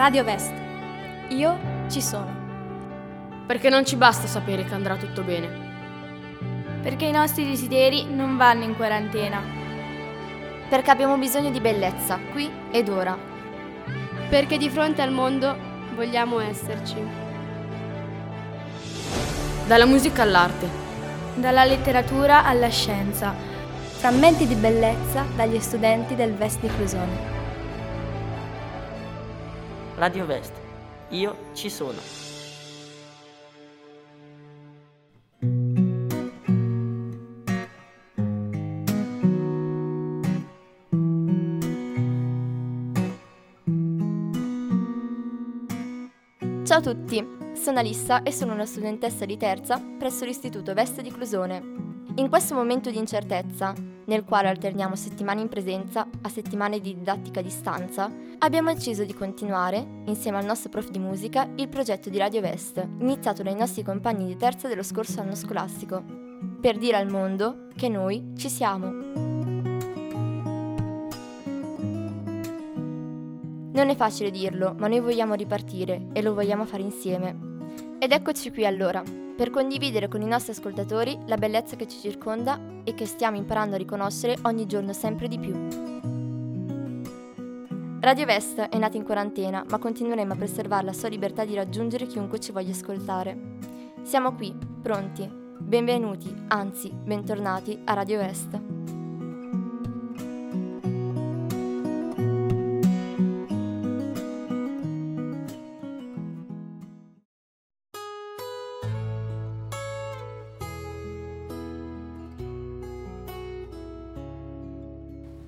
Radio Vest. Io ci sono. Perché non ci basta sapere che andrà tutto bene. Perché i nostri desideri non vanno in quarantena. Perché abbiamo bisogno di bellezza, qui ed ora. Perché di fronte al mondo vogliamo esserci. Dalla musica all'arte. Dalla letteratura alla scienza. Frammenti di bellezza dagli studenti del Vest di Clusone. Radio Vest. Io ci sono. Ciao a tutti, sono Alissa e sono una studentessa di terza presso l'Istituto Veste di Clusone. In questo momento di incertezza, nel quale alterniamo settimane in presenza a settimane di didattica a distanza, abbiamo deciso di continuare, insieme al nostro prof di musica, il progetto di Radio Vest, iniziato dai nostri compagni di terza dello scorso anno scolastico, per dire al mondo che noi ci siamo. Non è facile dirlo, ma noi vogliamo ripartire e lo vogliamo fare insieme. Ed eccoci qui allora, per condividere con i nostri ascoltatori la bellezza che ci circonda e che stiamo imparando a riconoscere ogni giorno sempre di più. Radio Vest è nata in quarantena, ma continueremo a preservare la sua libertà di raggiungere chiunque ci voglia ascoltare. Siamo qui, pronti. Benvenuti, anzi, bentornati a Radio Vest.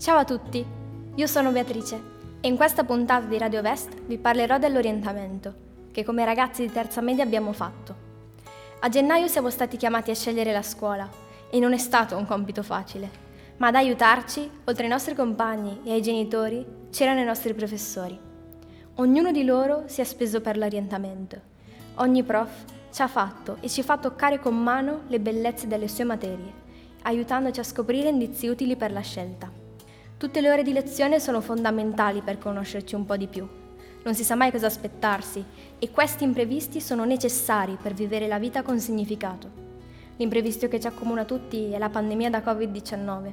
Ciao a tutti, io sono Beatrice e in questa puntata di Radio Vest vi parlerò dell'orientamento, che come ragazzi di terza media abbiamo fatto. A gennaio siamo stati chiamati a scegliere la scuola e non è stato un compito facile, ma ad aiutarci, oltre ai nostri compagni e ai genitori, c'erano i nostri professori. Ognuno di loro si è speso per l'orientamento. Ogni prof ci ha fatto e ci fa toccare con mano le bellezze delle sue materie, aiutandoci a scoprire indizi utili per la scelta. Tutte le ore di lezione sono fondamentali per conoscerci un po' di più. Non si sa mai cosa aspettarsi e questi imprevisti sono necessari per vivere la vita con significato. L'imprevisto che ci accomuna tutti è la pandemia da Covid-19.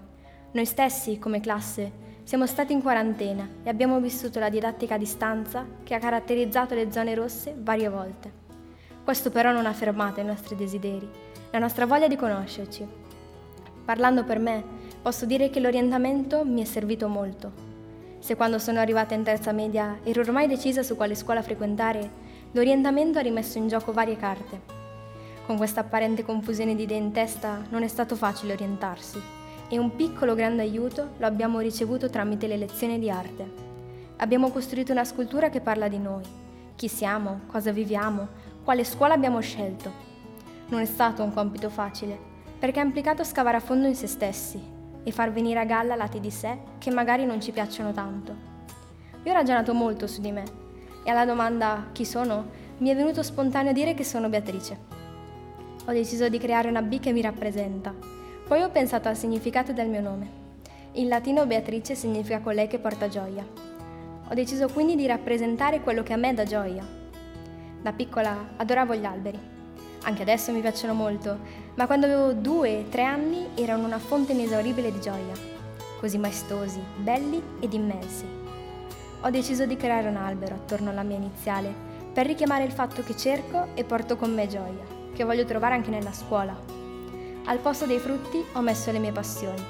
Noi stessi, come classe, siamo stati in quarantena e abbiamo vissuto la didattica a distanza che ha caratterizzato le zone rosse varie volte. Questo però non ha fermato i nostri desideri, la nostra voglia di conoscerci. Parlando per me, posso dire che l'orientamento mi è servito molto. Se quando sono arrivata in terza media ero ormai decisa su quale scuola frequentare, l'orientamento ha rimesso in gioco varie carte. Con questa apparente confusione di idee in testa non è stato facile orientarsi e un piccolo grande aiuto lo abbiamo ricevuto tramite le lezioni di arte. Abbiamo costruito una scultura che parla di noi, chi siamo, cosa viviamo, quale scuola abbiamo scelto. Non è stato un compito facile, perché ha implicato scavare a fondo in se stessi e far venire a galla lati di sé che magari non ci piacciono tanto. Io ho ragionato molto su di me e alla domanda chi sono mi è venuto spontaneo dire che sono Beatrice. Ho deciso di creare una B che mi rappresenta. Poi ho pensato al significato del mio nome. In latino Beatrice significa colei che porta gioia. Ho deciso quindi di rappresentare quello che a me dà gioia. Da piccola adoravo gli alberi anche adesso mi piacciono molto, ma quando avevo due, tre anni erano una fonte inesauribile di gioia, così maestosi, belli ed immensi. Ho deciso di creare un albero attorno alla mia iniziale per richiamare il fatto che cerco e porto con me gioia, che voglio trovare anche nella scuola. Al posto dei frutti ho messo le mie passioni,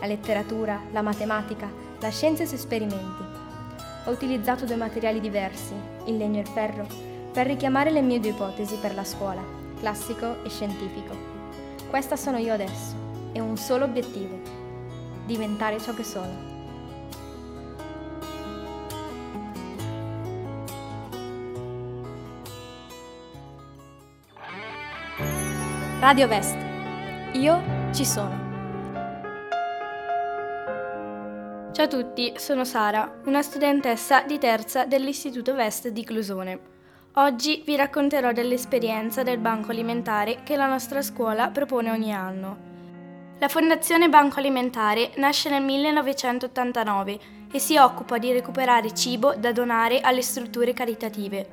la letteratura, la matematica, la scienza e i suoi esperimenti. Ho utilizzato due materiali diversi, il legno e il ferro, per richiamare le mie due ipotesi per la scuola classico e scientifico. Questa sono io adesso e un solo obiettivo, diventare ciò che sono. Radio Vest. Io ci sono. Ciao a tutti, sono Sara, una studentessa di terza dell'Istituto Vest di Clusone. Oggi vi racconterò dell'esperienza del banco alimentare che la nostra scuola propone ogni anno. La Fondazione Banco Alimentare nasce nel 1989 e si occupa di recuperare cibo da donare alle strutture caritative.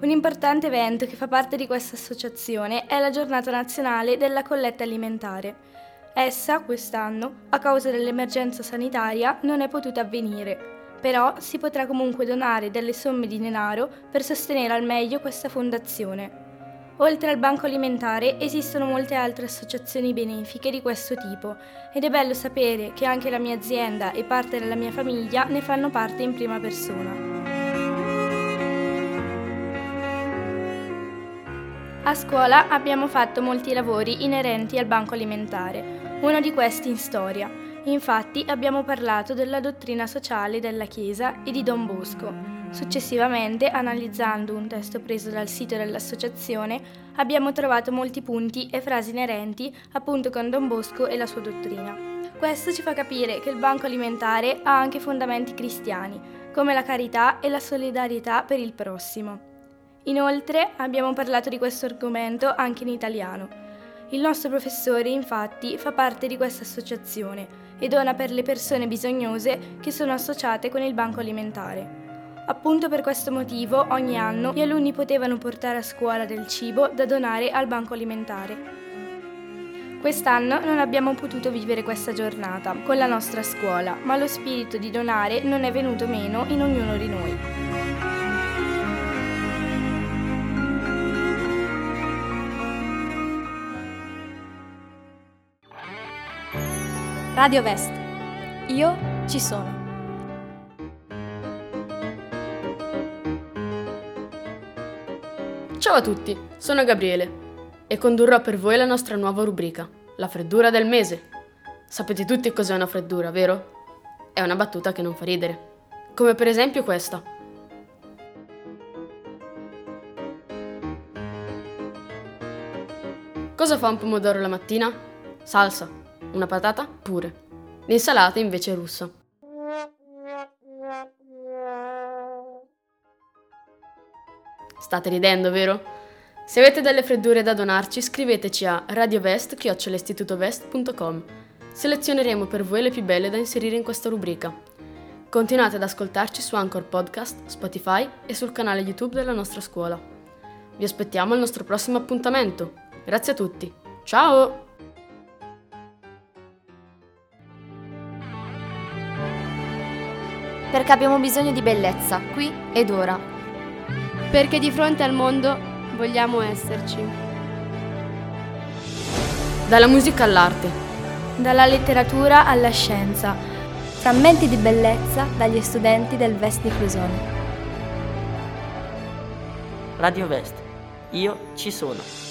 Un importante evento che fa parte di questa associazione è la giornata nazionale della colletta alimentare. Essa, quest'anno, a causa dell'emergenza sanitaria, non è potuta avvenire, però si potrà comunque donare delle somme di denaro per sostenere al meglio questa fondazione. Oltre al Banco Alimentare esistono molte altre associazioni benefiche di questo tipo ed è bello sapere che anche la mia azienda e parte della mia famiglia ne fanno parte in prima persona. A scuola abbiamo fatto molti lavori inerenti al Banco Alimentare, uno di questi in storia Infatti abbiamo parlato della dottrina sociale della Chiesa e di Don Bosco. Successivamente, analizzando un testo preso dal sito dell'associazione, abbiamo trovato molti punti e frasi inerenti appunto con Don Bosco e la sua dottrina. Questo ci fa capire che il banco alimentare ha anche fondamenti cristiani, come la carità e la solidarietà per il prossimo. Inoltre abbiamo parlato di questo argomento anche in italiano. Il nostro professore infatti fa parte di questa associazione e dona per le persone bisognose che sono associate con il banco alimentare. Appunto per questo motivo ogni anno gli alunni potevano portare a scuola del cibo da donare al banco alimentare. Quest'anno non abbiamo potuto vivere questa giornata con la nostra scuola, ma lo spirito di donare non è venuto meno in ognuno di noi. Radio Vest. Io ci sono. Ciao a tutti, sono Gabriele e condurrò per voi la nostra nuova rubrica, la freddura del mese. Sapete tutti cos'è una freddura, vero? È una battuta che non fa ridere. Come per esempio questa. Cosa fa un pomodoro la mattina? Salsa una patata pure. L'insalata invece è russa. State ridendo, vero? Se avete delle freddure da donarci, scriveteci a radiovest.istitutovest.com. Selezioneremo per voi le più belle da inserire in questa rubrica. Continuate ad ascoltarci su Anchor Podcast, Spotify e sul canale YouTube della nostra scuola. Vi aspettiamo al nostro prossimo appuntamento. Grazie a tutti. Ciao! Perché abbiamo bisogno di bellezza, qui ed ora. Perché di fronte al mondo vogliamo esserci. Dalla musica all'arte. Dalla letteratura alla scienza. Frammenti di bellezza dagli studenti del Vest di Clusone. Radio Vest. Io ci sono.